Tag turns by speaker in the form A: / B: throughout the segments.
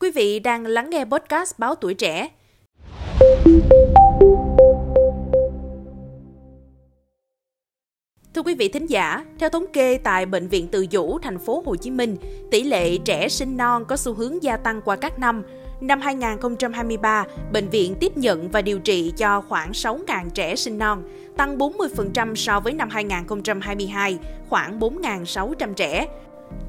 A: Quý vị đang lắng nghe podcast Báo Tuổi Trẻ. Thưa quý vị thính giả, theo thống kê tại bệnh viện Từ Dũ, thành phố Hồ Chí Minh, tỷ lệ trẻ sinh non có xu hướng gia tăng qua các năm. Năm 2023, bệnh viện tiếp nhận và điều trị cho khoảng 6.000 trẻ sinh non, tăng 40% so với năm 2022, khoảng 4.600 trẻ.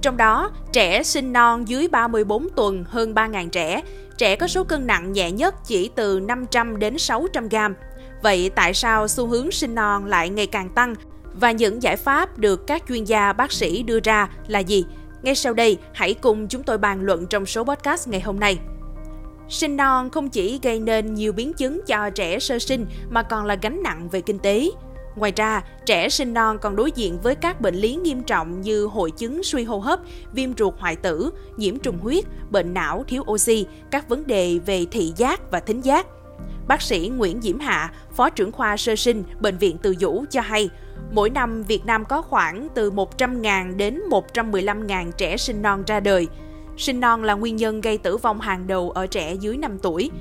A: Trong đó, trẻ sinh non dưới 34 tuần hơn 3.000 trẻ, trẻ có số cân nặng nhẹ nhất chỉ từ 500 đến 600 gram. Vậy tại sao xu hướng sinh non lại ngày càng tăng và những giải pháp được các chuyên gia bác sĩ đưa ra là gì? Ngay sau đây, hãy cùng chúng tôi bàn luận trong số podcast ngày hôm nay. Sinh non không chỉ gây nên nhiều biến chứng cho trẻ sơ sinh mà còn là gánh nặng về kinh tế. Ngoài ra, trẻ sinh non còn đối diện với các bệnh lý nghiêm trọng như hội chứng suy hô hấp, viêm ruột hoại tử, nhiễm trùng huyết, bệnh não thiếu oxy, các vấn đề về thị giác và thính giác. Bác sĩ Nguyễn Diễm Hạ, Phó trưởng khoa sơ sinh Bệnh viện Từ Dũ cho hay, mỗi năm Việt Nam có khoảng từ 100.000 đến 115.000 trẻ sinh non ra đời. Sinh non là nguyên nhân gây tử vong hàng đầu ở trẻ dưới 5 tuổi.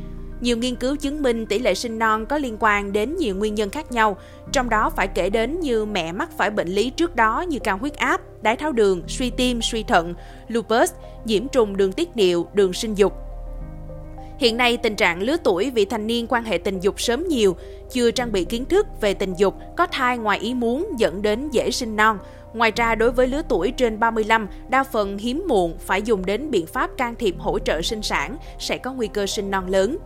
A: Nhiều nghiên cứu chứng minh tỷ lệ sinh non có liên quan đến nhiều nguyên nhân khác nhau, trong đó phải kể đến như mẹ mắc phải bệnh lý trước đó như cao huyết áp, đái tháo đường, suy tim, suy thận, lupus, nhiễm trùng đường tiết niệu, đường sinh dục. Hiện nay, tình trạng lứa tuổi vị thành niên quan hệ tình dục sớm nhiều, chưa trang bị kiến thức về tình dục, có thai ngoài ý muốn dẫn đến dễ sinh non. Ngoài ra, đối với lứa tuổi trên 35, đa phần hiếm muộn phải dùng đến biện pháp can thiệp hỗ trợ sinh sản sẽ có nguy cơ sinh non lớn.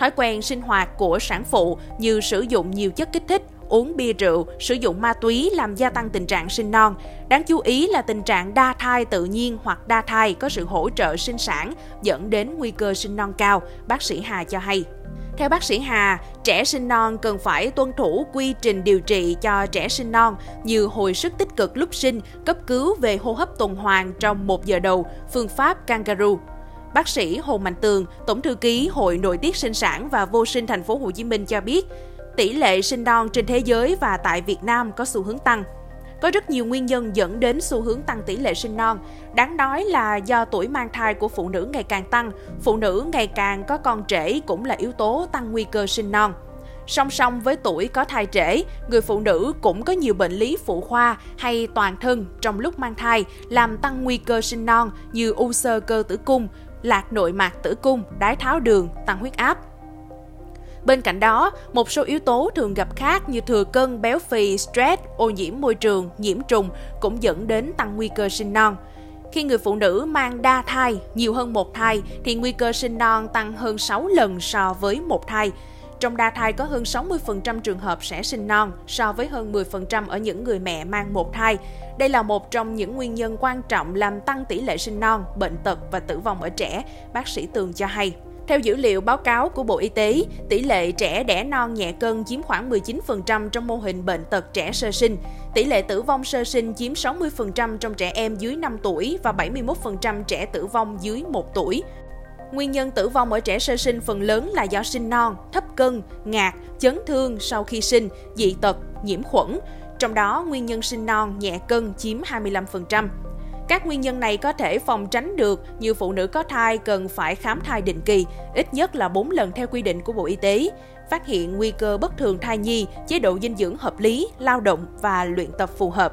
A: Thói quen sinh hoạt của sản phụ như sử dụng nhiều chất kích thích, uống bia rượu, sử dụng ma túy làm gia tăng tình trạng sinh non. Đáng chú ý là tình trạng đa thai tự nhiên hoặc đa thai có sự hỗ trợ sinh sản dẫn đến nguy cơ sinh non cao, bác sĩ Hà cho hay. Theo bác sĩ Hà, trẻ sinh non cần phải tuân thủ quy trình điều trị cho trẻ sinh non như hồi sức tích cực lúc sinh, cấp cứu về hô hấp tuần hoàn trong một giờ đầu, phương pháp kangaroo. Bác sĩ Hồ Mạnh Tường, Tổng thư ký Hội Nội tiết sinh sản và vô sinh thành phố Hồ Chí Minh cho biết, tỷ lệ sinh non trên thế giới và tại Việt Nam có xu hướng tăng. Có rất nhiều nguyên nhân dẫn đến xu hướng tăng tỷ lệ sinh non. Đáng nói là do tuổi mang thai của phụ nữ ngày càng tăng, phụ nữ ngày càng có con trễ cũng là yếu tố tăng nguy cơ sinh non. Song song với tuổi có thai trễ, người phụ nữ cũng có nhiều bệnh lý phụ khoa hay toàn thân trong lúc mang thai làm tăng nguy cơ sinh non như u sơ cơ tử cung, lạc nội mạc tử cung, đái tháo đường, tăng huyết áp. Bên cạnh đó, một số yếu tố thường gặp khác như thừa cân, béo phì, stress, ô nhiễm môi trường, nhiễm trùng cũng dẫn đến tăng nguy cơ sinh non. Khi người phụ nữ mang đa thai, nhiều hơn một thai, thì nguy cơ sinh non tăng hơn 6 lần so với một thai. Trong đa thai có hơn 60% trường hợp sẽ sinh non so với hơn 10% ở những người mẹ mang một thai. Đây là một trong những nguyên nhân quan trọng làm tăng tỷ lệ sinh non, bệnh tật và tử vong ở trẻ, bác sĩ Tường cho hay. Theo dữ liệu báo cáo của Bộ Y tế, tỷ lệ trẻ đẻ non nhẹ cân chiếm khoảng 19% trong mô hình bệnh tật trẻ sơ sinh. Tỷ lệ tử vong sơ sinh chiếm 60% trong trẻ em dưới 5 tuổi và 71% trẻ tử vong dưới 1 tuổi. Nguyên nhân tử vong ở trẻ sơ sinh phần lớn là do sinh non, thấp cân, ngạt, chấn thương sau khi sinh, dị tật, nhiễm khuẩn. Trong đó, nguyên nhân sinh non nhẹ cân chiếm 25%. Các nguyên nhân này có thể phòng tránh được như phụ nữ có thai cần phải khám thai định kỳ, ít nhất là 4 lần theo quy định của Bộ Y tế, phát hiện nguy cơ bất thường thai nhi, chế độ dinh dưỡng hợp lý, lao động và luyện tập phù hợp.